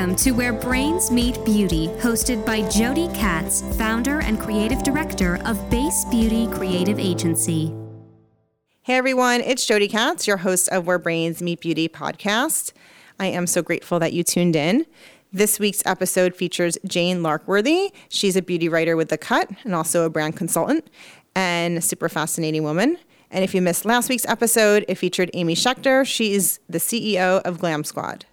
Welcome to Where Brains Meet Beauty, hosted by Jody Katz, founder and creative director of Base Beauty Creative Agency. Hey everyone, it's Jody Katz, your host of Where Brains Meet Beauty podcast. I am so grateful that you tuned in. This week's episode features Jane Larkworthy. She's a beauty writer with The Cut and also a brand consultant and a super fascinating woman. And if you missed last week's episode, it featured Amy Schechter. She is the CEO of Glam Squad.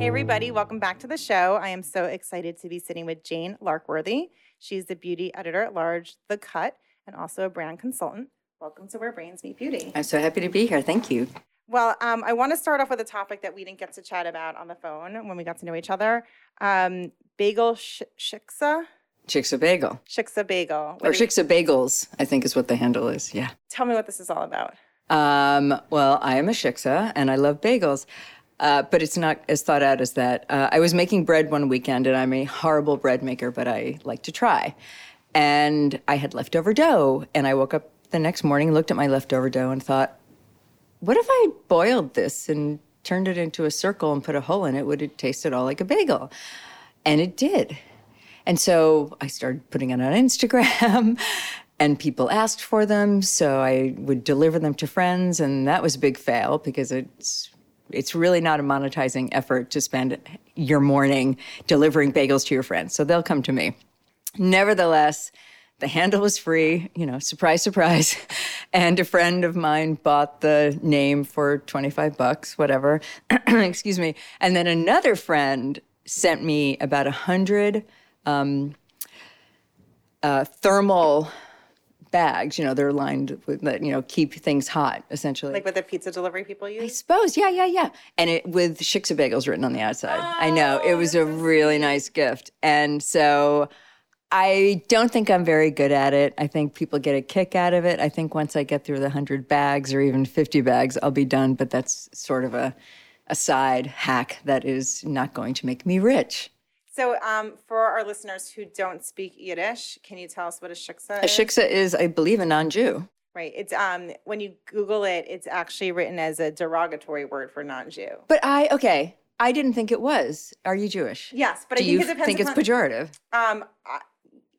Hey, everybody, welcome back to the show. I am so excited to be sitting with Jane Larkworthy. She's the beauty editor at large, The Cut, and also a brand consultant. Welcome to Where Brains Meet Beauty. I'm so happy to be here. Thank you. Well, um, I want to start off with a topic that we didn't get to chat about on the phone when we got to know each other. Um, bagel sh- shiksa, Shiksa Bagel. shiksa bagel. Or Shiksa Bagels, I think is what the handle is. Yeah. Tell me what this is all about. Um, well, I am a Shiksa and I love bagels. Uh, but it's not as thought out as that. Uh, I was making bread one weekend and I'm a horrible bread maker, but I like to try. And I had leftover dough. And I woke up the next morning, looked at my leftover dough, and thought, what if I boiled this and turned it into a circle and put a hole in it? Would it taste at all like a bagel? And it did. And so I started putting it on Instagram, and people asked for them. So I would deliver them to friends, and that was a big fail because it's it's really not a monetizing effort to spend your morning delivering bagels to your friends. So they'll come to me. Nevertheless, the handle was free, you know, surprise, surprise. And a friend of mine bought the name for 25 bucks, whatever. Excuse me. And then another friend sent me about a hundred um, uh, thermal bags. You know, they're lined with that, you know, keep things hot, essentially. Like what the pizza delivery people use? I suppose, yeah, yeah, yeah. And it with Shiksa Bagels written on the outside. I know it oh, was a really nice gift, and so I don't think I'm very good at it. I think people get a kick out of it. I think once I get through the hundred bags or even fifty bags, I'll be done. But that's sort of a a side hack that is not going to make me rich. So, um, for our listeners who don't speak Yiddish, can you tell us what a shiksa is? A shiksa is, I believe, a non-Jew. Right. It's um when you Google it, it's actually written as a derogatory word for non-Jew. But I okay, I didn't think it was. Are you Jewish? Yes, but Do I think you it depends. think it's pejorative? Um, I,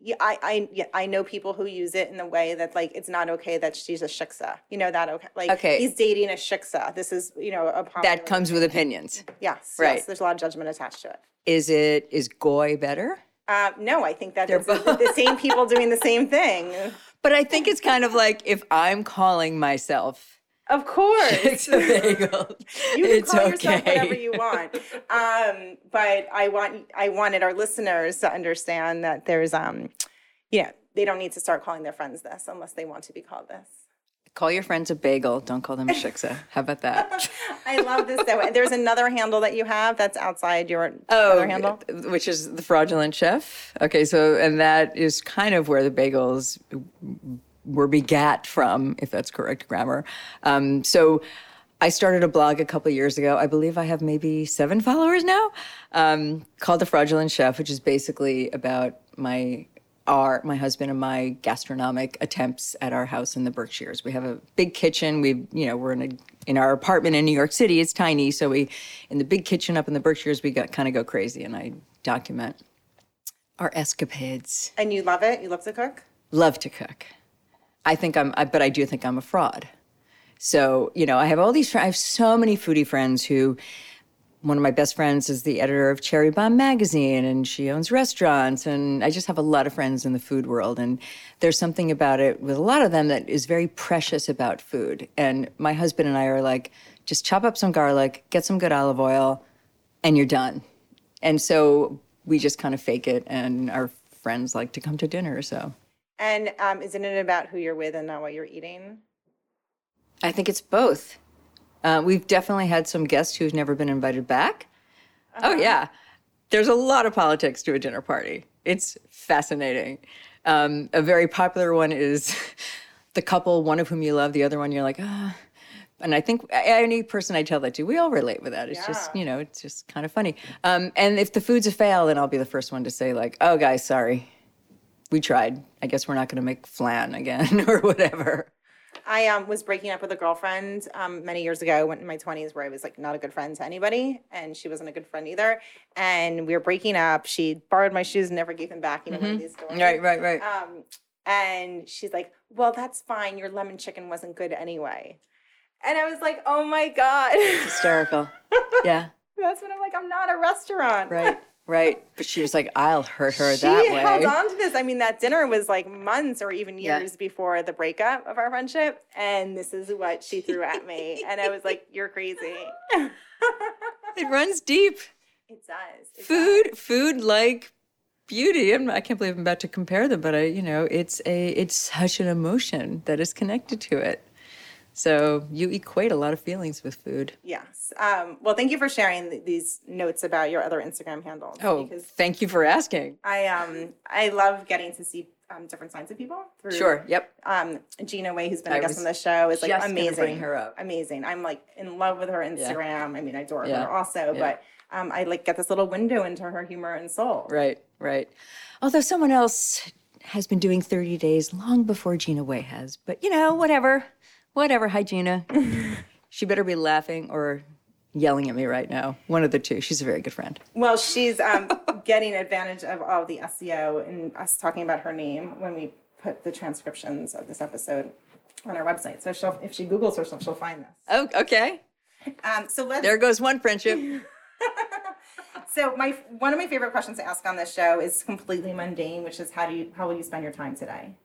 yeah, I, I, yeah, I know people who use it in the way that like it's not okay that she's a shiksa. You know that okay? Like Okay. he's dating a shiksa. This is you know a That comes with opinions. yes, right. Yes, there's a lot of judgment attached to it. Is it is goy better? Uh, no, I think that They're the, the same people doing the same thing. But I think it's kind of like if I'm calling myself Of course, Shiksa Bagel, you can it's call okay. yourself whatever you want. Um, but I want I wanted our listeners to understand that there's um, you know, they don't need to start calling their friends this unless they want to be called this. Call your friends a bagel. Don't call them a shiksa. How about that? I love this though. There's another handle that you have that's outside your Oh, other handle. which is the fraudulent chef. Okay, so and that is kind of where the bagels were begat from, if that's correct grammar. Um, so I started a blog a couple years ago. I believe I have maybe seven followers now, um, called the Fraudulent Chef, which is basically about my our my husband and my gastronomic attempts at our house in the Berkshires. We have a big kitchen. We you know we're in a in our apartment in New York City. It's tiny, so we in the big kitchen up in the Berkshires we got kind of go crazy, and I document our escapades. And you love it? You love to cook? Love to cook. I think I'm, I, but I do think I'm a fraud. So you know, I have all these. I have so many foodie friends who. One of my best friends is the editor of Cherry Bombe magazine, and she owns restaurants. And I just have a lot of friends in the food world. And there's something about it with a lot of them that is very precious about food. And my husband and I are like, just chop up some garlic, get some good olive oil, and you're done. And so we just kind of fake it, and our friends like to come to dinner. So And um, isn't it about who you're with and not what you're eating? I think it's both. Uh, we've definitely had some guests who've never been invited back. Oh, yeah. There's a lot of politics to a dinner party. It's fascinating. Um, a very popular one is the couple, one of whom you love, the other one you're like, ah. And I think any person I tell that to, we all relate with that. It's just, you know, it's just kind of funny. Um, and if the food's a fail, then I'll be the first one to say, like, oh, guys, sorry. We tried. I guess we're not going to make flan again or whatever. I um, was breaking up with a girlfriend um, many years ago when in my 20s where I was like not a good friend to anybody and she wasn't a good friend either. And we were breaking up. She borrowed my shoes and never gave them back, you know, one of these stories. Right, right, right. Um, and she's like, Well, that's fine. Your lemon chicken wasn't good anyway. And I was like, Oh my God. It's Hysterical. Yeah. that's when I'm like, I'm not a restaurant. Right. Right. But she was like, I'll hurt her She that way. She held on to this. I mean, that dinner was like months or even Yeah. years before the breakup of our friendship. And this is what she threw at me. and I was like, You're crazy. It runs deep. It does. It does. Food, food like beauty. I'm, I can't believe I'm about to compare them, but I, you know, it's a, it's such an emotion that is connected to it. So you equate a lot of feelings with food. Yes. Um, well, thank you for sharing th- these notes about your other Instagram handles. Oh, because thank you for asking. I um I love getting to see um, different sides of people. Through, Sure. Yep. Um, Gina Way, who's been I a guest on the show, is like amazing. bring her up. Amazing. I'm like in love with her Instagram. I mean, I adore Yeah. her also, Yeah. but um, I like get this little window into her humor and soul. Right, right. Although someone else has been doing 30 days long before Gina Way has. But you know, whatever. Whatever. Hi, Gina. she better be laughing or yelling at me right now. One of the two. She's a very good friend. Well, she's um, getting advantage of all the SEO and us talking about her name when we put the transcriptions of this episode on our website. So she'll, if she Googles herself, she'll find this. Oh, okay. Um, so let's. There goes one friendship. So my one of my favorite questions to ask on this show is completely mundane, which is how do you how will you spend your time today?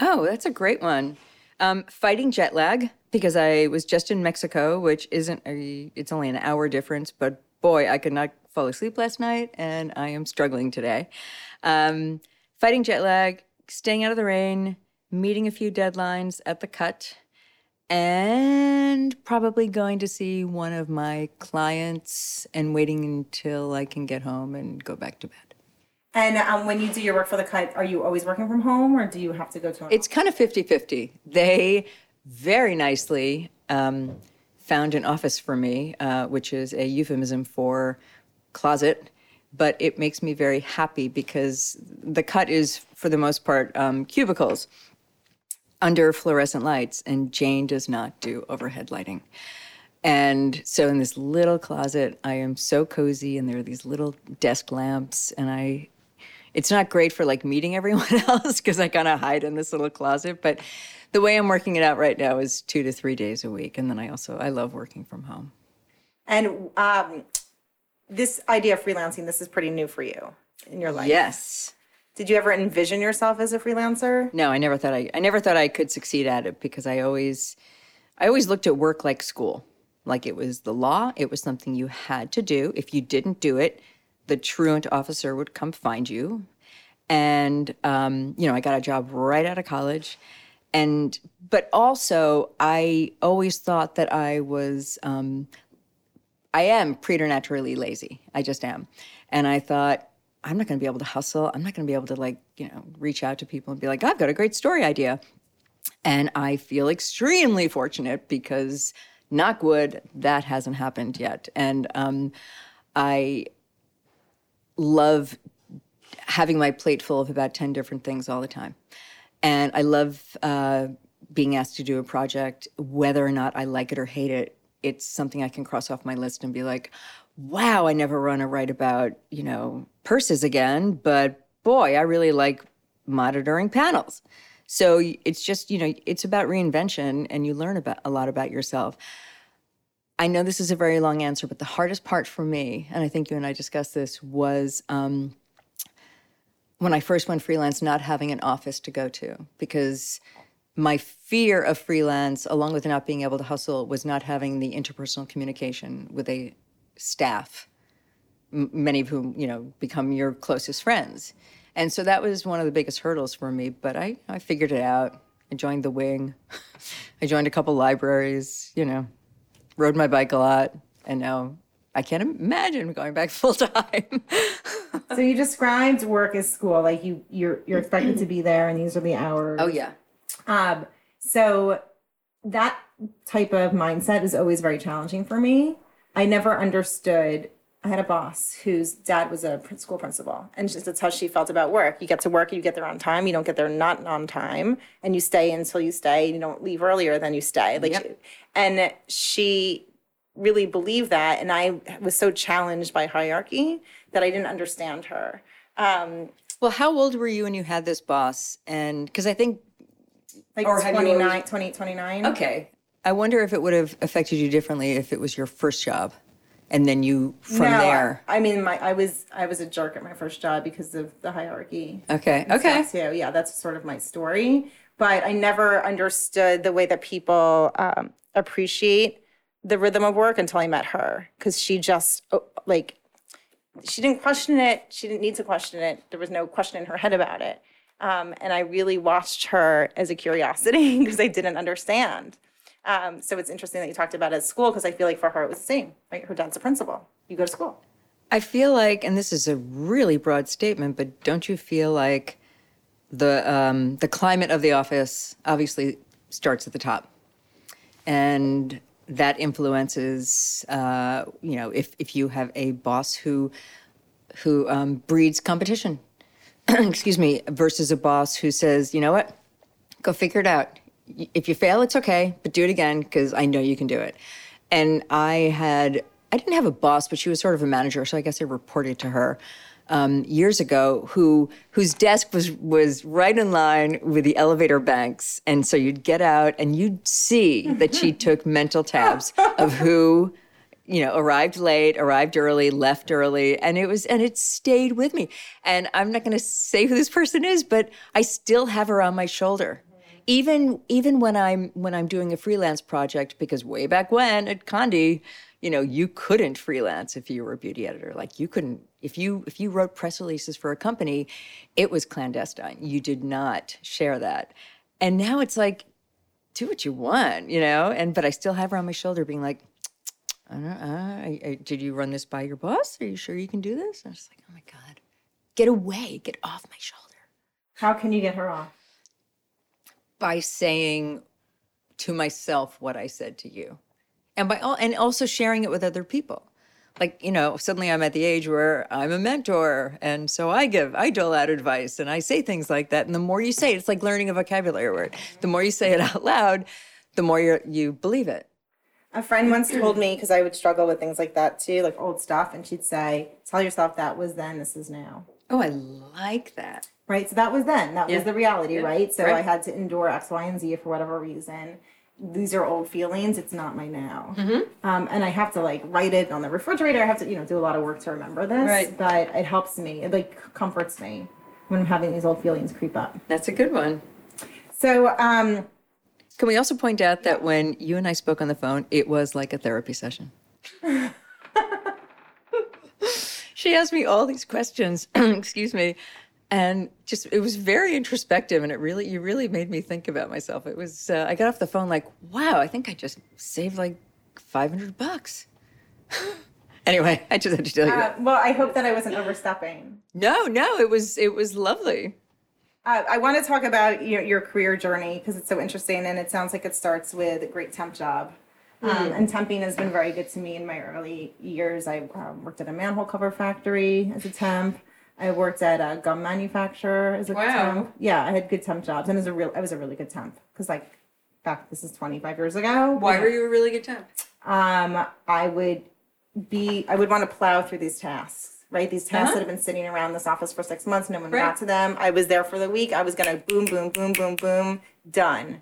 Oh, that's a great one. Um, fighting jet lag because I was just in Mexico, which isn't a, it's only an hour difference, but boy, I could not fall asleep last night, and I am struggling today. Um, fighting jet lag, staying out of the rain, meeting a few deadlines at the cut, and probably going to see one of my clients and waiting until I can get home and go back to bed. And um, when you do your work for the cut, are you always working from home, or do you have to go to? An It's kind of 50 50. They very nicely um, found an office for me, uh, which is a euphemism for closet, but it makes me very happy because the cut is, for the most part, um, cubicles under fluorescent lights, and Jane does not do overhead lighting. And so in this little closet, I am so cozy, and there are these little desk lamps, and I. It's not great for like meeting everyone else because I kind of hide in this little closet. But the way I'm working it out right now is two to three days a week, and then I also I love working from home. and um, this idea of freelancing, this is pretty new for you in your life. Yes. Did you ever envision yourself as a freelancer? No, I never thought I I never thought I could succeed at it because I always I always looked at work like school. Like it was the law, it was something you had to do. If you didn't do it, the truant officer would come find you. And um, you know, I got a job right out of college. And but also I always thought that I was um, I am preternaturally lazy. I just am. And I thought, I'm not going to be able to hustle. I'm not going to be able to, like, you know, reach out to people and be like, I've got a great story idea. And I feel extremely fortunate because, knock wood, that hasn't happened yet. And um, I love having my plate full of about 10 different things all the time. And I love uh, being asked to do a project, whether or not I like it or hate it. It's something I can cross off my list and be like, wow, I never want to write about, you know, purses again, but boy, I really like monitoring panels. So it's just, you know, it's about reinvention and you learn about a lot about yourself. I know this is a very long answer, but the hardest part for me, and I think you and I discussed this, was um, when I first went freelance, not having an office to go to because my fear of freelance, along with not being able to hustle, was not having the interpersonal communication with a staff, m- many of whom you know become your closest friends, and so that was one of the biggest hurdles for me. But I, I figured it out. I joined the wing. I joined a couple libraries. You know, rode my bike a lot, and now I can't imagine going back full time. So you described work as school, like you you're you're expected to be there, and these are the hours. oh yeah. Um, so that type of mindset is always very challenging for me. I never understood I had a boss whose dad was a school principal, and just, that's how she felt about work. You get to work, you get there on time. You don't get there not on time, and you stay until you stay. and You don't leave earlier than you stay. Like, Yep. she- and she really believed that, and I was so challenged by hierarchy that I didn't understand her. Um, Well, how old were you when you had this boss? And because I think, like Or 29, always- 28, 29. okay, I wonder if it would have affected you differently if it was your first job, and then you from no, there. I mean, my I was I was a jerk at my first job because of the hierarchy. Okay, okay. So yeah, that's sort of my story. But I never understood the way that people um, appreciate the rhythm of work until I met her, because she just like she didn't question it. She didn't need to question it. There was no question in her head about it. Um, and I really watched her as a curiosity because I didn't understand. Um, so it's interesting that you talked about it at school because I feel like for her it was the same. Right, her dad's a principal. You go to school. I feel like, and this is a really broad statement, but don't you feel like the um, the climate of the office obviously starts at the top, and that influences, uh, you know, if if you have a boss who who um, breeds competition, excuse me, versus a boss who says, you know what, go figure it out. If you fail, it's okay, but do it again because I know you can do it. And I had, I didn't have a boss, but she was sort of a manager, so I guess I reported to her um, years ago. Who whose desk was was right in line with the elevator banks, and so you'd get out and you'd see that she took mental tabs of who you know, arrived late, arrived early, left early, and it was, and it stayed with me. And I'm not going to say who this person is, but I still have her on my shoulder, even even when I'm when I'm doing a freelance project. Because way back when at Condé, you know, you couldn't freelance if you were a beauty editor. Like you couldn't if you if you wrote press releases for a company, it was clandestine. You did not share that. And now it's like, do what you want, you know. And but I still have her on my shoulder, being like. I don't, I, I, did you run this by your boss? Are you sure you can do this? I was like, oh my God, get away, get off my shoulder. How can you get her off? By saying to myself what I said to you. And by all, and also sharing it with other people. Like, you know, suddenly I'm at the age where I'm a mentor. And so I give, I dole out advice and I say things like that. And the more you say it, it's like learning a vocabulary word. The more you say it out loud, the more you you believe it. A friend once told me because I would struggle with things like that too, like old stuff, and she'd say, "Tell yourself that was then, this is now." Oh, I like that. Right. So that was then. That Yeah. was the reality, right? So I had to endure X, Y, and Z for whatever reason. These are old feelings. It's not my now. Mm-hmm. Um, and I have to like write it on the refrigerator. I have to, you know, do a lot of work to remember this. Right. But it helps me. It like comforts me when I'm having these old feelings creep up. That's a good one. So, um, Can we also point out that when you and I spoke on the phone, it was like a therapy session? she asked me all these questions, excuse me, and just it was very introspective and it really you really made me think about myself. It was uh, I got off the phone like, wow, I think I just saved like 500 bucks. anyway, I just had to tell you uh, that. well, I hope that I wasn't overstepping. No, no, it was it was lovely. Uh, I want to talk about your, your career journey because it's so interesting and it sounds like it starts with a great temp job. Um, and temping has been very good to me in my early years. I um, worked at a manhole cover factory as a temp. I worked at a gum manufacturer as a Wow. temp. Yeah, I had good temp jobs and as a real, I was a really good temp because like back this is 25 years ago. Why were you a really good temp? um, I would be, I would want to plow through these tasks, right? These tasks that have been sitting around this office for six months, no one Uh-huh. Right. got to them. I was there for the week. I was going to boom, boom, boom, boom, boom, done.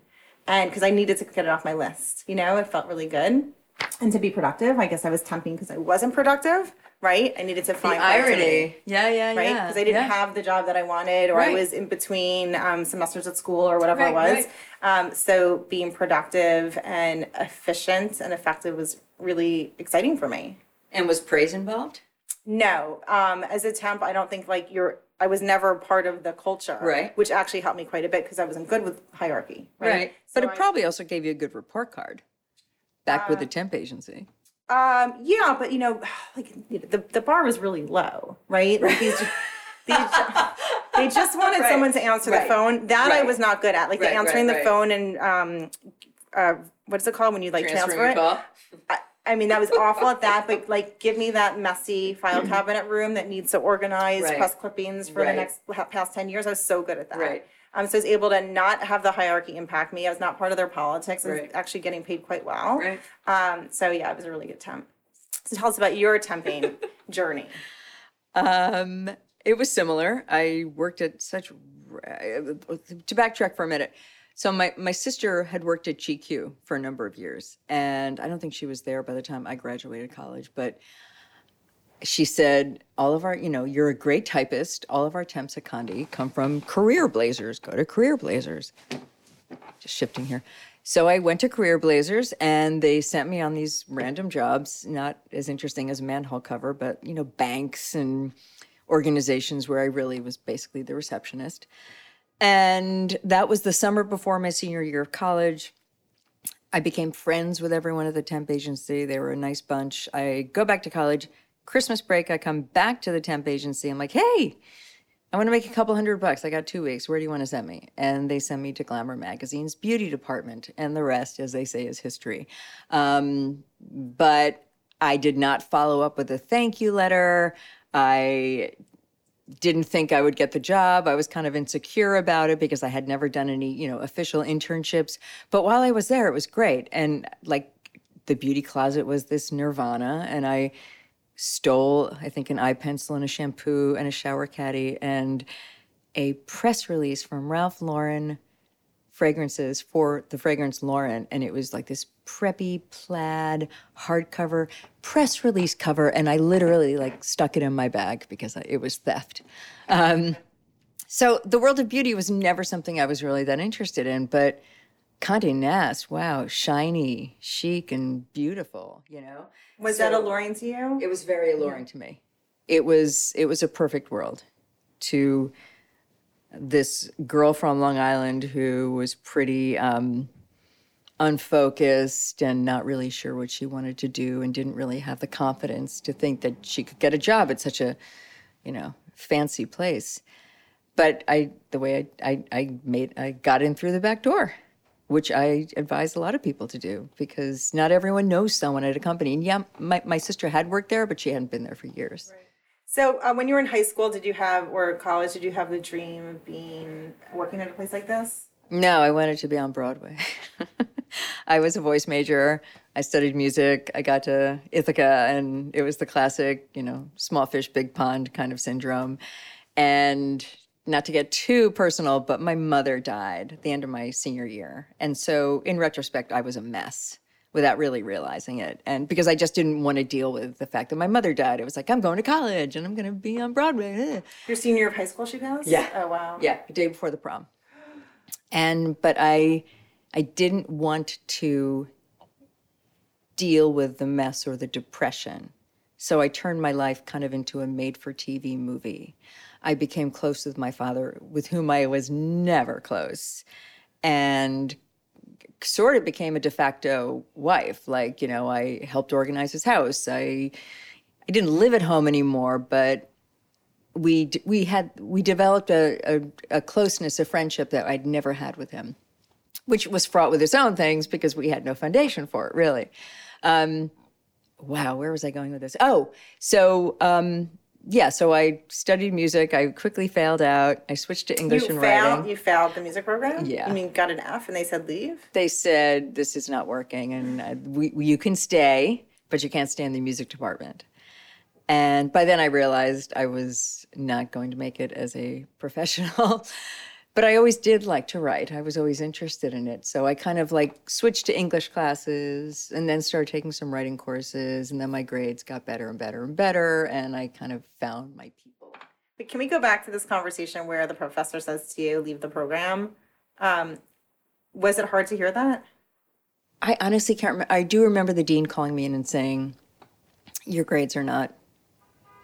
And because I needed to get it off my list, you know, it felt really good. And to be productive, I guess I was temping because I wasn't productive, right? I needed to find productivity Yeah, yeah, yeah. right? yeah. Because I didn't yeah. have the job that I wanted, or I was in between um, semesters at school, or whatever it was. Right, was. Um, so being productive and efficient and effective was really exciting for me. And was praise involved? No, um, as a temp, I don't think like you're. I was never part of the culture, Right. Which actually helped me quite a bit because I wasn't good with hierarchy, right? but So it I- probably also gave you a good report card back with the temp agency. Um, yeah, but you know, like the the bar was really low, right? Like these, these they just wanted Right, someone to answer right, the phone. That I was not good at, like Right, the answering right, the right. phone and um, uh, what's it called when you like transfer it? I, I mean, that was awful at that, but like, give me that messy file cabinet room that needs to organize Right. press clippings for the next ha- past ten years. I was so good at that. Right. Um, so I was able to not have the hierarchy impact me. I was not part of their politics. I was Right. actually getting paid quite well. Right. Um, so yeah, it was a really good temp. So tell us about your temping journey. Um, it was similar. I worked at such. To backtrack for a minute, so my my sister had worked at GQ for a number of years, and I don't think she was there by the time I graduated college, but. She said, "All of our, you know, you're a great typist. All of our temps at Condé come from Career Blazers. Go to Career Blazers." Just shifting here. So I went to Career Blazers, and they sent me on these random jobs, not as interesting as a manhole cover, but you know, banks and organizations where I really was basically the receptionist. And that was the summer before my senior year of college. I became friends with everyone at the temp agency. They were a nice bunch. I go back to college. Christmas break, I come back to the temp agency. I'm like, hey, I want to make a couple hundred bucks. I got two weeks. Where do you want to send me? And they send me to Glamour Magazine's beauty department. And the rest, as they say, is history. Um, but I did not follow up with a thank you letter. I didn't think I would get the job. I was kind of insecure about it because I had never done any, you know, official internships. But while I was there, it was great. And like the beauty closet was this nirvana. And I stole, I think, an eye pencil and a shampoo and a shower caddy and a press release from Ralph Lauren fragrances for the fragrance Lauren. And it was like this preppy plaid hardcover press release cover. And I literally like stuck it in my bag because it was theft. Um, so the world of beauty was never something I was really that interested in, but Condé Nast, wow, shiny, chic, and beautiful, you know? Was that alluring to you? It was very alluring to me. It was it was a perfect world to this girl from Long Island who was pretty um, unfocused and not really sure what she wanted to do and didn't really have the confidence to think that she could get a job at such a you know fancy place. But I the way I, I, I made I got in through the back door which I advise a lot of people to do because not everyone knows someone at a company. And yeah, my, my sister had worked there, but she hadn't been there for years. So uh, when you were in high school, did you have or college? Did you have the dream of being working at a place like this? No, I wanted to be on Broadway. I was a voice major. I studied music. I got to Ithaca, and it was the classic, you know, small fish, big pond kind of syndrome. And not to get too personal, but my mother died at the end of my senior year. And so, in retrospect, I was a mess without really realizing it. And because I just didn't want to deal with the fact that my mother died, it was like, I'm going to college and I'm going to be on Broadway. Your senior year of high school, she passed. Yeah. Oh wow. Yeah, the day before the prom. And but I I didn't want to deal with the mess or the depression. So I turned my life kind of into a made for TV movie. I became close with my father, with whom I was never close. And sort of became a de facto wife. Like, you know, I helped organize his house. I I didn't live at home anymore, but we we had we developed a, a, a closeness, a friendship that I'd never had with him, which was fraught with its own things because we had no foundation for it, really. Um, wow, where was I going with this? Oh, so um, yeah, so I studied music. I quickly failed out. I switched to English You and failed. writing. You failed the music program. Yeah. You mean got an F and they said leave? They said this is not working, and uh, we, you can stay, but you can't stay in the music department. And by then I realized I was not going to make it as a professional. but I always did like to write. I was always interested in it. So I kind of like switched to English classes and then started taking some writing courses. And then my grades got better and better and better. And I kind of found my people. But can we go back to this conversation where the professor says to you, leave the program? Um, was it hard to hear that? I honestly can't remember. I do remember the dean calling me in and saying, Your grades are not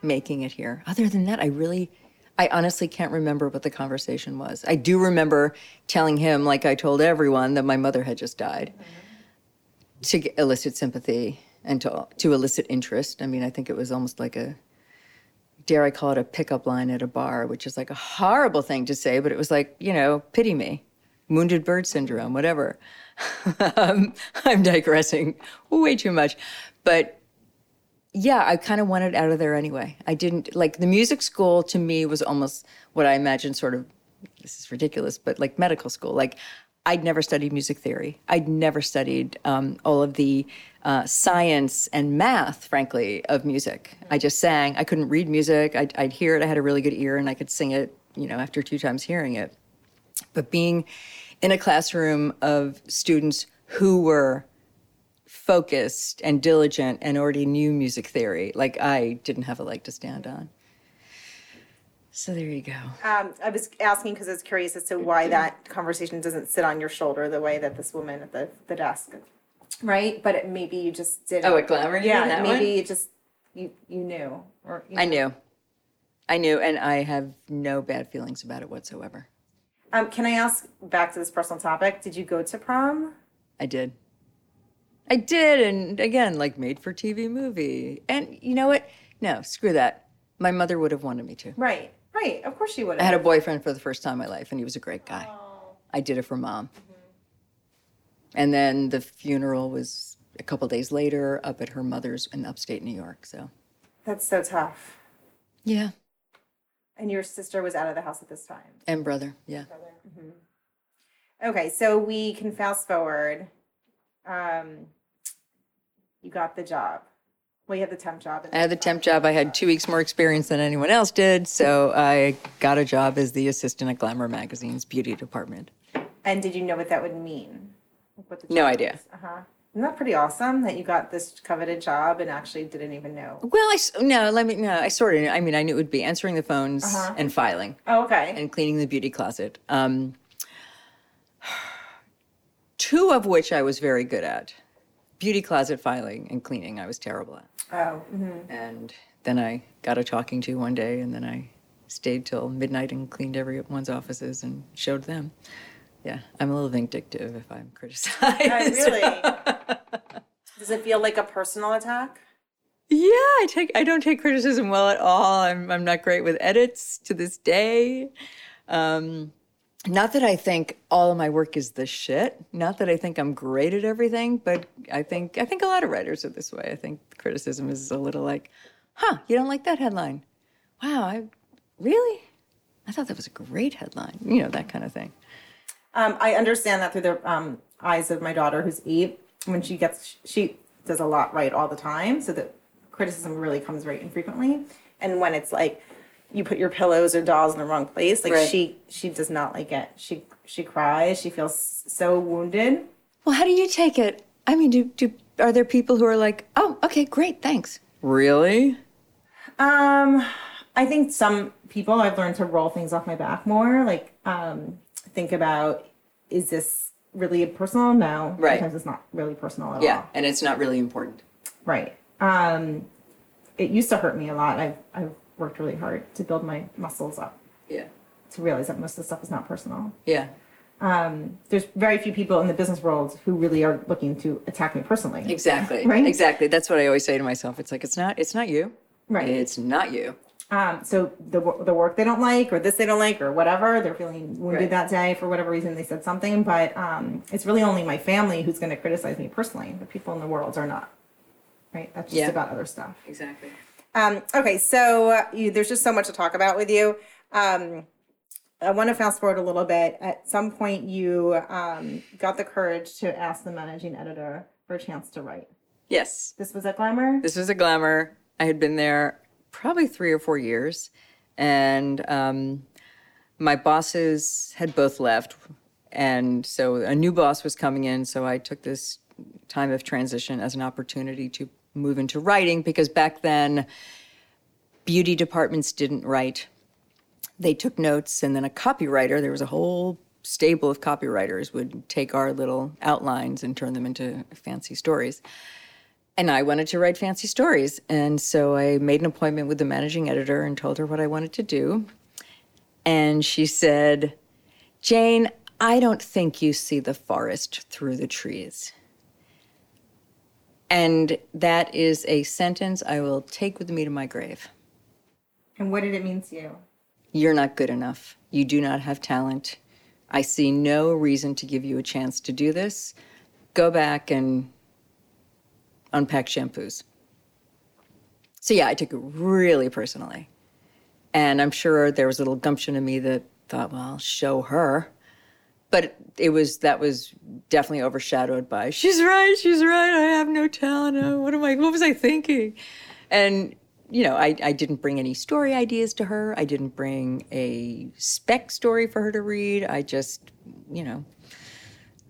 making it here. Other than that, I really, I honestly can't remember what the conversation was. I do remember telling him, like I told everyone, that my mother had just died to elicit sympathy and to, to elicit interest. I mean, I think it was almost like a, dare I call it a pickup line at a bar, which is like a horrible thing to say, but it was like, you know, pity me. wounded bird syndrome, whatever. um, I'm digressing way too much. But yeah, I kind of wanted out of there anyway. I didn't like the music school to me was almost what I imagined sort of this is ridiculous, but like medical school. Like I'd never studied music theory. I'd never studied um, all of the uh, science and math, frankly, of music. I just sang. I couldn't read music. I'd, I'd hear it. I had a really good ear, and I could sing it. You know, after two times hearing it. But being in a classroom of students who were focused and diligent and already knew music theory, like I didn't have a leg to stand on. So there you go. Um, I was asking because I was curious as to why that conversation doesn't sit on your shoulder the way that this woman at the, the desk, right? But it, maybe you just didn't. Oh, it Glamour, Yeah, maybe one? you just you you knew or you I know. knew. I knew, and I have no bad feelings about it whatsoever. Um, can I ask back to this personal topic? Did you go to prom? I did. I did, and again, like made for TV movie. And you know what? No, screw that. My mother would have wanted me to. Right, right. Of course she would. I had a boyfriend for the first time in my life, and he was a great guy. Oh. I did it for mom. Mm-hmm. And then the funeral was a couple days later up at her mother's in upstate New York. So, That's so tough. yeah. And your sister was out of the house at this time. And brother, yeah. Mm-hmm. Okay, so we can fast forward. Um, you got the job. Well, you had the temp job. I had the temp job. I had two weeks more experience than anyone else did. So I got a job as the assistant at Glamour Magazine's beauty department. And did you know what that would mean? Like, what the No idea. is? Uh-huh. Isn't that pretty awesome that you got this coveted job and actually didn't even know? Well, I, no, let me, no, I sort of, I mean, I knew it would be answering the phones and filing. Oh, okay. and cleaning the beauty closet. Um, two of which I was very good at. Beauty closet filing and cleaning, I was terrible at. oh, mhm. And then I got a talking to one day, and then I stayed till midnight and cleaned everyone's offices and showed them. Yeah, I'm a little vindictive if I'm criticized. Oh, really? Does it feel like a personal attack? Yeah, I take I don't take criticism well at all. I'm I'm not great with edits to this day. Um, not that I think all of my work is the shit. Not that I think I'm great at everything, but I think I think a lot of writers are this way. I think criticism is a little like, "Huh, you don't like that headline? Wow, I really? I thought that was a great headline." You know, that kind of thing. Um, I understand that through the um, eyes of my daughter, who's eight. When she gets, she does a lot right all the time, so that criticism really comes very infrequently. And when it's like you put your pillows or dolls in the wrong place, like Right. she she does not like it. She she cries. She feels so wounded. Well, how do you take it? I mean, do do are there people who are like, "Oh, okay, great, thanks." Really? Um, I think some people I've learned to roll things off my back more. Like, um, think about is this really personal? No. Right. Sometimes it's not really personal at Yeah, all. Yeah, and it's not really important. Right. Um, it used to hurt me a lot. I've I've worked really hard to build my muscles up Yeah. to realize that most of the stuff is not personal. Yeah. There's very few people in the business world who really are looking to attack me personally. Exactly. Right? Exactly. That's what I always say to myself. It's like it's not it's not you. Right. It's not you. Um, so the the work they don't like, or this they don't like, or whatever, they're feeling wounded Right. that day for whatever reason they said something. But um, it's really only my family who's going to criticize me personally. The people in the world are not. Right. That's just Yeah. about other stuff. Exactly. Um, okay, so uh, you, there's just so much to talk about with you. Um, I want to fast forward a little bit. At some point, you um, got the courage to ask the managing editor for a chance to write. Yes. This was a Glamour. This was a glamour. I had been there probably three or four years, and um, my bosses had both left, and so a new boss was coming in. So I took this time of transition as an opportunity to move into writing because back then, beauty departments didn't write. They took notes, and then a copywriter. There was a whole stable of copywriters would take our little outlines and turn them into fancy stories. And I wanted to write fancy stories. And so I made an appointment with the managing editor and told her what I wanted to do. And she said, Jane, I don't think you see the forest through the trees. And that is a sentence I will take with me to my grave. And what did it mean to you? You're not good enough. You do not have talent. I see no reason to give you a chance to do this. Go back and unpack shampoos. So yeah, I took it really personally. And I'm sure there was a little gumption in me that thought, well, I'll show her. But it was that was definitely overshadowed by she's right, she's right, I have no talent. Oh, what am I what was I thinking? And you know, I, I didn't bring any story ideas to her. I didn't bring a spec story for her to read. I just, you know,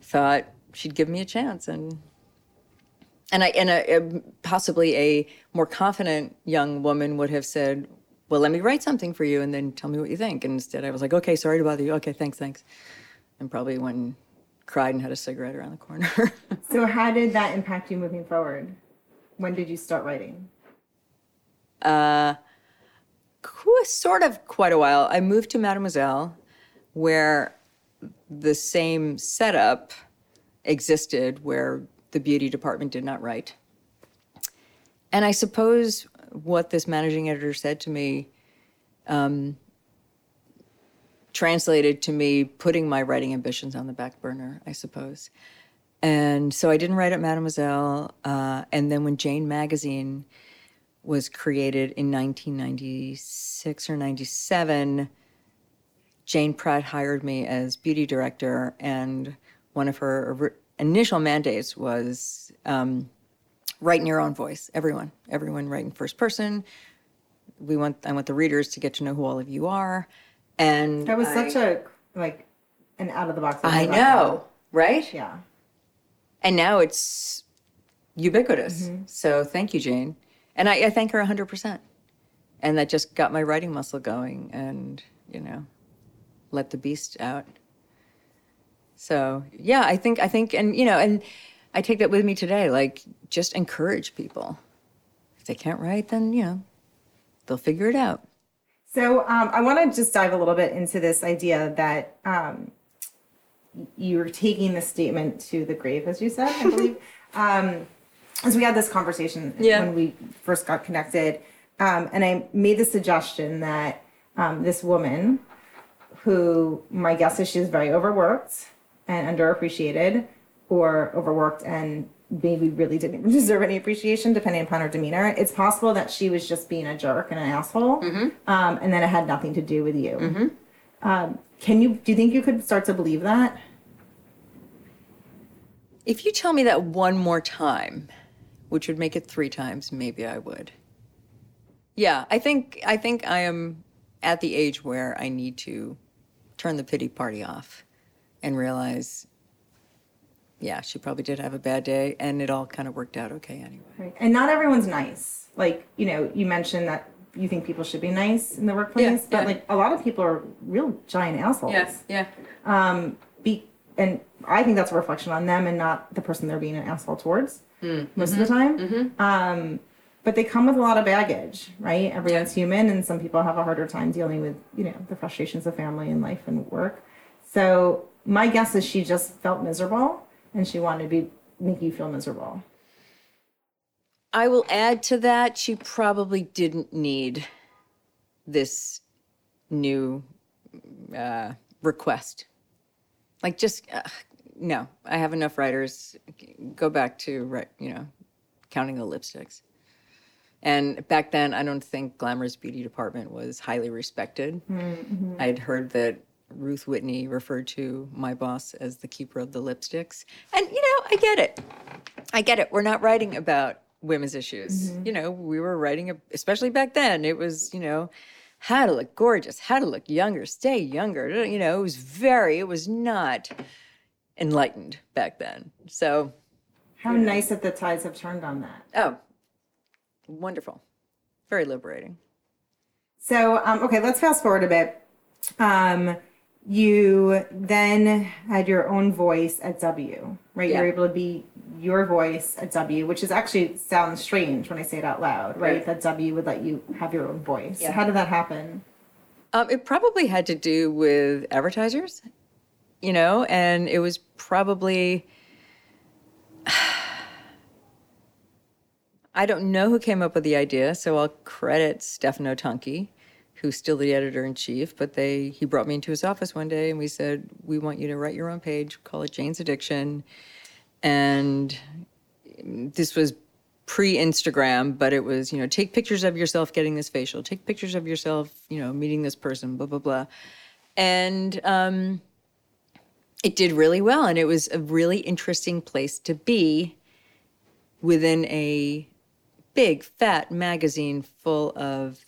thought she'd give me a chance and and I and a, a, possibly a more confident young woman would have said, "Well, let me write something for you, and then tell me what you think." And instead, I was like, "Okay, sorry to bother you. Okay, thanks, thanks," and probably went and cried and had a cigarette around the corner. so, how did that impact you moving forward? When did you start writing? Uh, sort of quite a while. I moved to Mademoiselle, where the same setup existed, where the beauty department did not write. And I suppose what this managing editor said to me um, translated to me putting my writing ambitions on the back burner, I suppose. And so I didn't write at Mademoiselle. Uh, and then when Jane Magazine was created in 1996 or 97, Jane Pratt hired me as beauty director. And one of her initial mandates was um, write in your own voice. Everyone, everyone write in first person. We want I want the readers to get to know who all of you are. And that was I, such a like an out of the box. I know, right? Yeah. And now it's ubiquitous. Mm-hmm. So thank you, Jane. And I, I thank her 100%. And that just got my writing muscle going and, you know, let the beast out. So yeah, I think I think and you know, and I take that with me today. Like just encourage people. If they can't write, then you know, they'll figure it out. So um, I want to just dive a little bit into this idea that um, you're taking the statement to the grave, as you said, I believe. um, as we had this conversation yeah. when we first got connected, um, and I made the suggestion that um, this woman, who my guess is she's very overworked, and underappreciated or overworked and maybe really didn't deserve any appreciation depending upon her demeanor. It's possible that she was just being a jerk and an asshole, mm-hmm. um, and then it had nothing to do with you. Mm-hmm. Um, can you? Do you think you could start to believe that? If you tell me that one more time, which would make it three times, maybe I would. Yeah, I think I think I am at the age where I need to turn the pity party off and realize, yeah, she probably did have a bad day, and it all kind of worked out okay anyway. Right. And not everyone's nice. Like, you know, you mentioned that you think people should be nice in the workplace, yeah, but yeah. like a lot of people are real giant assholes. Yes, yeah. Um, be and I think that's a reflection on them and not the person they're being an asshole towards mm. most mm-hmm. of the time. Mm-hmm. Um, but they come with a lot of baggage, right? Everyone's human, and some people have a harder time dealing with, you know, the frustrations of family and life and work. So my guess is she just felt miserable and she wanted to be make you feel miserable. I will add to that she probably didn't need this new uh, request. Like just uh, no, I have enough writers. Go back to you know counting the lipsticks. And back then, I don't think Glamour's beauty department was highly respected. Mm-hmm. I'd heard that Ruth Whitney referred to my boss as the keeper of the lipsticks. And, you know, I get it. I get it. We're not writing about women's issues. Mm-hmm. You know, we were writing, especially back then, it was, you know, how to look gorgeous, how to look younger, stay younger. You know, it was very, it was not enlightened back then. So. How nice that the tides have turned on that. Oh, wonderful. Very liberating. So, um, okay, let's fast forward a bit. Um, you then had your own voice at W, right? Yeah. You're able to be your voice at W, which is actually sounds strange when I say it out loud, right? right. That W would let you have your own voice. Yeah. How did that happen? Um, it probably had to do with advertisers, you know, and it was probably. I don't know who came up with the idea, so I'll credit Stefano Tonchi who's still the editor in chief, but they he brought me into his office one day and we said, "We want you to write your own page, call it Jane's Addiction." And this was pre-Instagram, but it was, you know, take pictures of yourself getting this facial, take pictures of yourself, you know, meeting this person, blah blah blah. And um it did really well and it was a really interesting place to be within a big fat magazine full of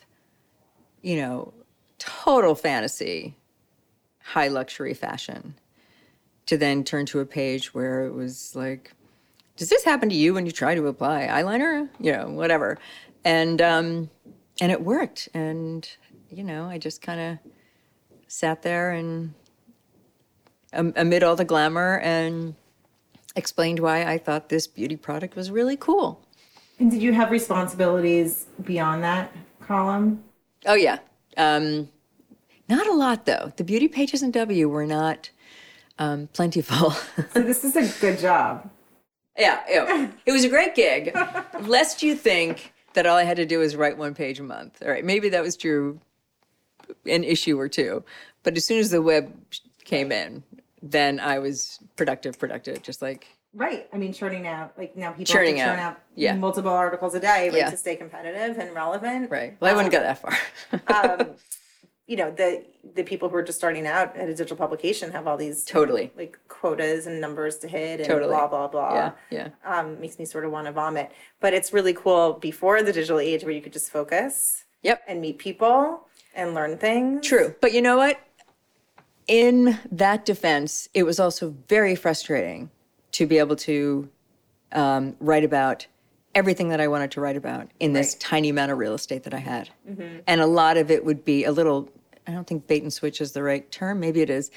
you know total fantasy high luxury fashion to then turn to a page where it was like does this happen to you when you try to apply eyeliner you know whatever and um and it worked and you know i just kind of sat there and amid all the glamour and explained why I thought this beauty product was really cool. And did you have responsibilities beyond that column? Oh, yeah. Um, not a lot, though. The beauty pages in W were not um, plentiful. so, this is a good job. Yeah, yeah, it was a great gig. Lest you think that all I had to do was write one page a month. All right, maybe that was true an issue or two. But as soon as the web came in, then I was productive, productive, just like Right. I mean, churning out like now people Churning have to churn out. out, Yeah. multiple articles a day right, Yeah. to stay competitive and relevant. right. Well, I wouldn't go that far. um, you know, the the people who are just starting out at a digital publication have all these Totally. like quotas and numbers to hit and Totally. blah blah blah. yeah, yeah. Um, makes me sort of want to vomit. But it's really cool before the digital age where you could just focus Yep. and meet people and learn things. True. But you know what? In that defense, it was also very frustrating to be able to um, write about everything that I wanted to write about in this Right. tiny amount of real estate that I had. And a lot of it would be a little, I don't think bait and switch is the right term. Maybe it is.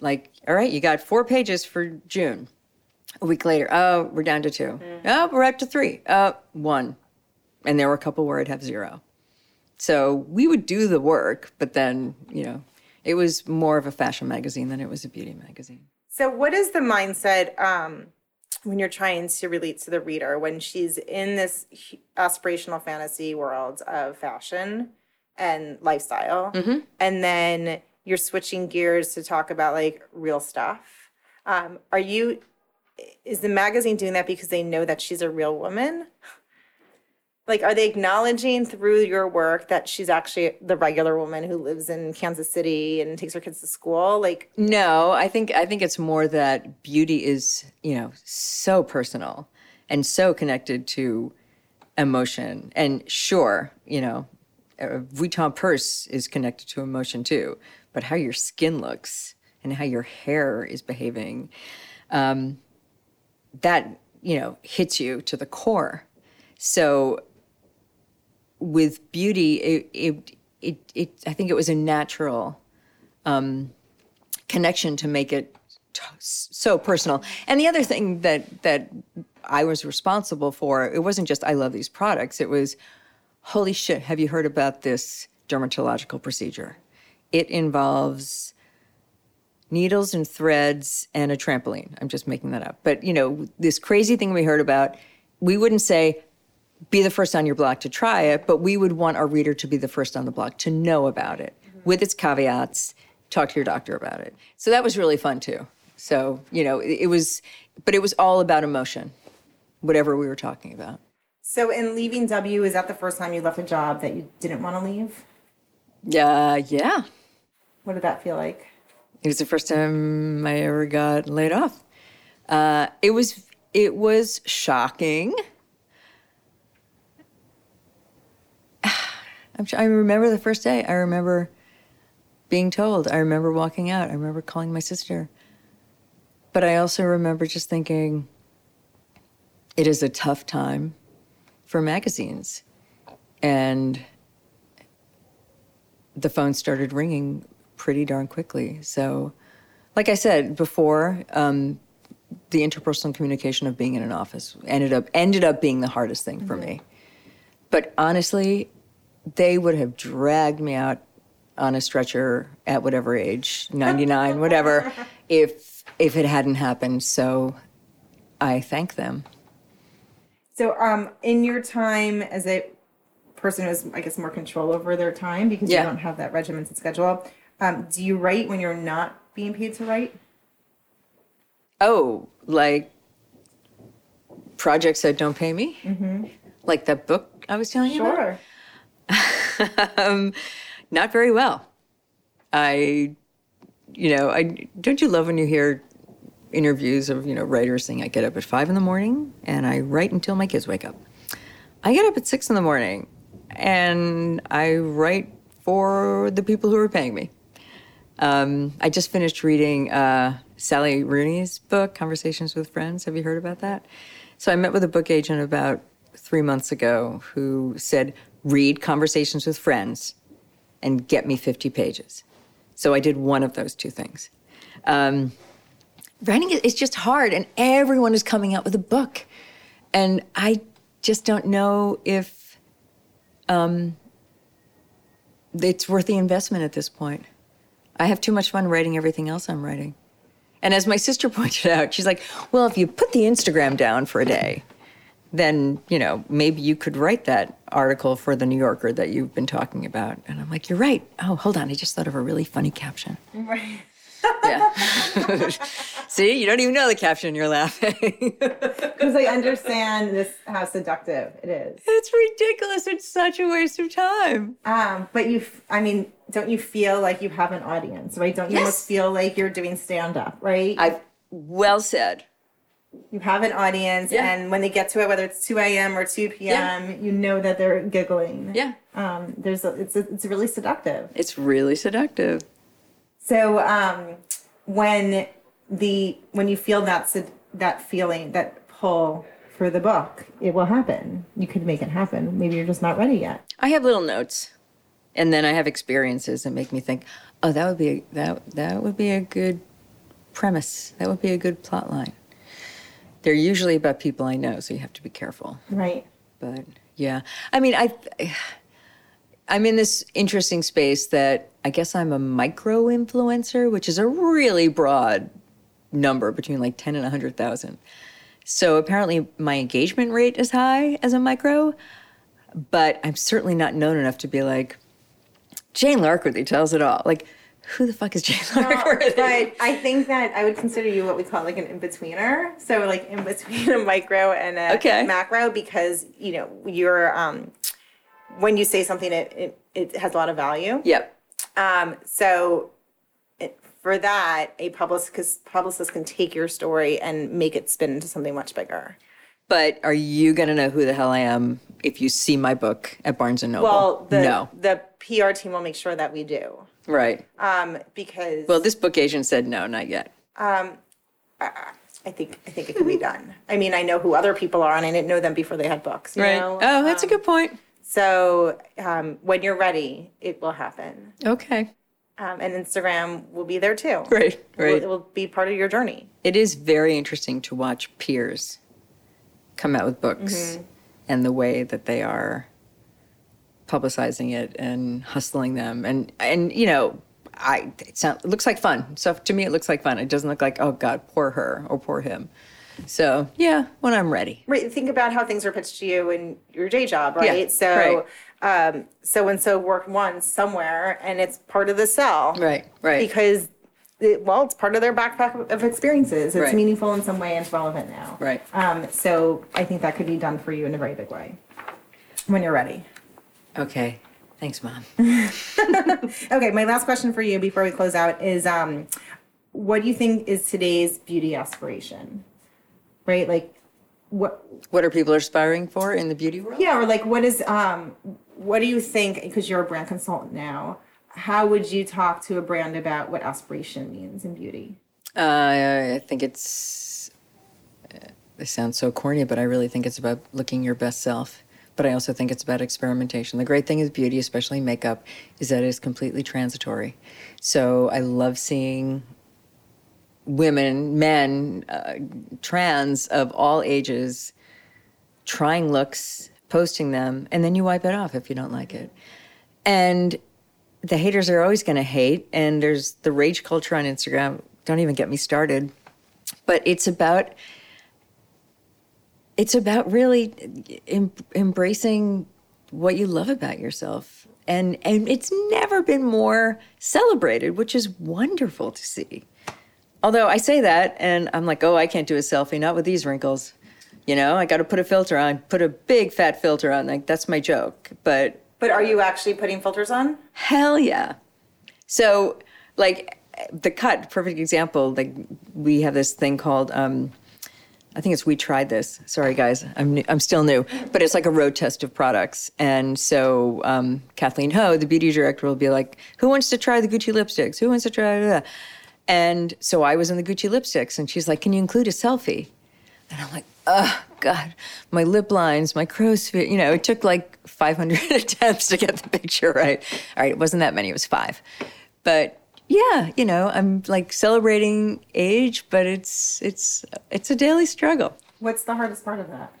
Like, all right, you got four pages for June. A week later, oh, we're down to two. Oh, we're up to three. Uh, one. And there were a couple where I'd have zero. So we would do the work, but then, you know, it was more of a fashion magazine than it was a beauty magazine. So, what is the mindset um, when you're trying to relate to the reader when she's in this aspirational fantasy world of fashion and lifestyle, and then you're switching gears to talk about like real stuff? Um, are you? Is the magazine doing that because they know that she's a real woman? Like, are they acknowledging through your work that she's actually the regular woman who lives in Kansas City and takes her kids to school? Like, No, I think I think it's more that beauty is, you know, so personal and so connected to emotion. And sure, you know, a Vuitton purse is connected to emotion too, but how your skin looks and how your hair is behaving, um, that you know hits you to the core. So with beauty, it, it, it, it I think it was a natural um, connection to make it t- so personal. And the other thing that that I was responsible for, it wasn't just I love these products. It was, holy shit, have you heard about this dermatological procedure? It involves needles and threads and a trampoline. I'm just making that up. But you know, this crazy thing we heard about, we wouldn't say be the first on your block to try it, but we would want our reader to be the first on the block to know about it with its caveats, talk to your doctor about it. So that was really fun too. So, you know, it, it was, but it was all about emotion, whatever we were talking about. So, in leaving W, is that the first time you left a job that you didn't want to leave? Yeah, yeah. What did that feel like? It was the first time I ever got laid off. Uh, it was it was shocking. I'm, sure- I remember the first day. I remember being told. I remember walking out. I remember calling my sister. But I also remember just thinking, it is a tough time for magazines, and the phone started ringing pretty darn quickly. So, like I said before, um, the interpersonal communication of being in an office ended up ended up being the hardest thing for me. But honestly, they would have dragged me out on a stretcher at whatever age, 99, whatever, if if it hadn't happened. So, I thank them. So, um, in your time as a person who has, I guess, more control over their time because Yeah. you don't have that regimented schedule. Um, do you write when you're not being paid to write? Oh, like projects that don't pay me? Mm-hmm. Like that book I was telling you about? um, not very well. I, you know, I don't you love when you hear interviews of you know writers saying I get up at five in the morning and I write until my kids wake up. I get up at six in the morning and I write for the people who are paying me. Um, I just finished reading uh, Sally Rooney's book, Conversations with Friends. Have you heard about that? So I met with a book agent about three months ago who said, read Conversations with Friends and get me 50 pages. So I did one of those two things. Um, writing is just hard, and everyone is coming out with a book. And I just don't know if um, it's worth the investment at this point. I have too much fun writing everything else I'm writing. And as my sister pointed out, she's like, well, if you put the Instagram down for a day, then, you know, maybe you could write that article for the New Yorker that you've been talking about. And I'm like, you're right. Oh, hold on. I just thought of a really funny caption. Right. Yeah. See, you don't even know the caption, you're laughing. Because I understand this how seductive it is. it's ridiculous. It's such a waste of time. Um, but you, i mean, don't you feel like you have an audience, right? Don't you Yes. almost feel like you're doing stand up, right? I well said. You have an audience, Yeah. and when they get to it, whether it's 2 a.m. or 2 p.m., you know that they're giggling. Yeah. Um, there's a, it's, a, it's really seductive. It's really seductive. So um, when the when you feel that sed- that feeling that pull for the book, it will happen. You could make it happen. Maybe you're just not ready yet. I have little notes, and then I have experiences that make me think, "Oh, that would be a, that that would be a good premise. That would be a good plot line." They're usually about people I know, so you have to be careful. Right. But yeah, I mean, I I'm in this interesting space that I guess I'm a micro influencer, which is a really broad number between like 10 and 100,000. So apparently my engagement rate is high as a micro, but I'm certainly not known enough to be like Jane Larkworthy tells it all. Like who the fuck is Jane Larkworthy? But I think that I would consider you what we call like an in-betweener. So like in between a micro and a Okay. macro because you know you're um when you say something it, it, it has a lot of value. Yep. Um, so it, for that, a publicist publicist can take your story and make it spin into something much bigger. But are you going to know who the hell I am if you see my book at Barnes and Noble? Well, the no. the PR team will make sure that we do. Right. Um, because Well, this book agent said no, not yet. Um, I think I think it can be done. I mean, I know who other people are, and I didn't know them before they had books. You Right. know? oh, that's a good point. So um, when you're ready, it will happen, Okay. um, and Instagram will be there too. Right. It will- Right. It will be part of your journey. It is very interesting to watch peers come out with books and the way that they are publicizing it and hustling them and and you know I it, sound, it looks like fun. So to me it looks like fun. It doesn't look like oh god, poor her or poor him. So, yeah, when I'm ready. Right. Think about how things are pitched to you in your day job, right? Yeah, so, um, so and so worked once somewhere, and it's part of the sell, Right, right. Because, it, well, it's part of their backpack of experiences. It's Right. meaningful in some way and it's relevant now. Right. Um, so I think that could be done for you in a very big way when you're ready. Okay. Thanks, mom. Okay. My last question for you before we close out is, um, what do you think is today's beauty aspiration? Right. Like, what What are people aspiring for in the beauty world? Yeah, or like what is um what do you think because you're a brand consultant now, how would you talk to a brand about what aspiration means in beauty? Uh, I think it's. Uh, this sounds so corny, but I really think it's about looking your best self. But I also think it's about experimentation. The great thing is beauty, especially makeup, is that it is completely transitory. So I love seeing women, men, uh, trans of all ages trying looks, posting them, and then you wipe it off if you don't like it. And the haters are always going to hate, and there's the rage culture on Instagram. Don't even get me started. But it's about it's about really em- embracing what you love about yourself. And and it's never been more celebrated, which is wonderful to see. Although I say that and I'm like, "Oh, I can't do a selfie not with these wrinkles." You know, I got to put a filter on, put a big fat filter on. Like that's my joke. But But are you actually putting filters on? hell yeah. So, like the cut, perfect example. Like we have this thing called um, I think it's we tried this. Sorry guys, I'm new, I'm still new, but it's like a road test of products. And so um, Kathleen Hou, the beauty director, will be like, "Who wants to try the Gucci lipsticks? Who wants to try?" that?" And so I was in the Gucci lipsticks, and she's like, "Can you include a selfie?" And I'm like, "Oh God, my lip lines, my crow's feet." You know, it took like 500 attempts to get the picture right. All right, it wasn't that many; it was five. But yeah, you know, I'm like celebrating age, but it's it's it's a daily struggle. What's the hardest part of that?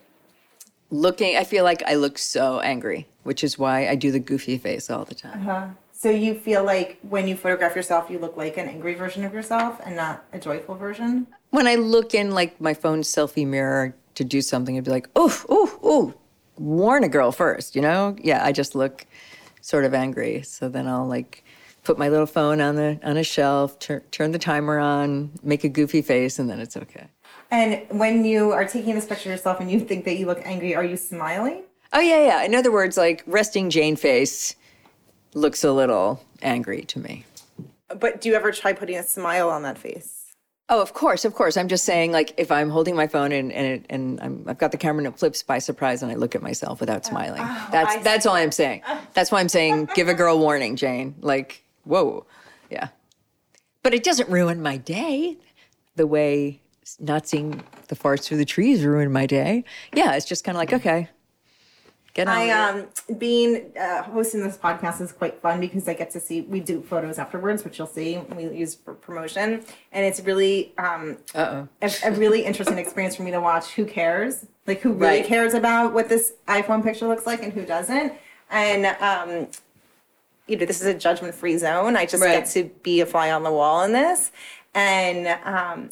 Looking, I feel like I look so angry, which is why I do the goofy face all the time. Uh-huh. So you feel like when you photograph yourself, you look like an angry version of yourself and not a joyful version? When I look in like my phone selfie mirror to do something, I'd be like, "Oh, oh, oh, warn a girl first, you know? Yeah, I just look sort of angry. So then I'll like put my little phone on the on a shelf, tur- turn the timer on, make a goofy face, and then it's okay. And when you are taking this picture of yourself and you think that you look angry, are you smiling? Oh yeah, yeah. In other words, like resting Jane face looks a little angry to me. But do you ever try putting a smile on that face? Oh, of course, of course. I'm just saying, like, if I'm holding my phone and and, it, and I'm, I've got the camera and it flips by surprise, and I look at myself without smiling. Oh, that's I see. that's all I'm saying. That's why I'm saying, give a girl warning, Jane. Like, whoa, yeah. But it doesn't ruin my day, the way not seeing the forest through the trees ruined my day. Yeah, it's just kind of like, okay, get on. I um being uh, hosting this podcast is quite fun because I get to see we do photos afterwards, which you'll see we use for promotion, and it's really um a, a really interesting experience for me to watch. Who cares? Like who really Right. cares about what this iPhone picture looks like and who doesn't? And um you know, this is a judgment free zone. I just Right. get to be a fly on the wall in this. And um,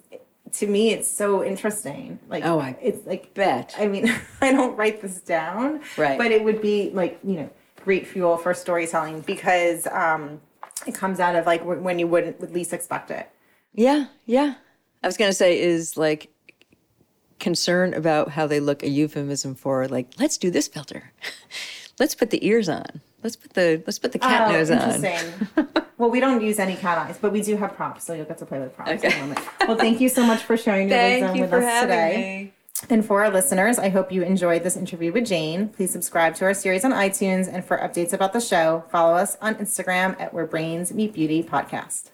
to me, it's so interesting. Like, Oh, I it's like, bet. I mean, I don't write this down, Right. but it would be like, you know, great fuel for storytelling because um, it comes out of like when you wouldn't would least expect it. Yeah, yeah. I was gonna say is like concern about how they look a euphemism for like let's do this filter, let's put the ears on, let's put the let's put the cat Oh, nose on. interesting. well, we don't use any cat eyes, but we do have props, so you'll get to play with props in a moment. Well, thank you so much for sharing your Thank wisdom you with for us having today. me. And for our listeners, I hope you enjoyed this interview with Jane. Please subscribe to our series on iTunes, and for updates about the show, follow us on Instagram at Where Brains Meet Beauty Podcast.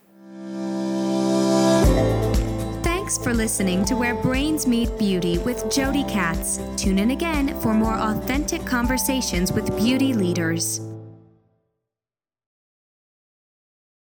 Thanks for listening to Where Brains Meet Beauty with Jodi Katz. Tune in again for more authentic conversations with beauty leaders.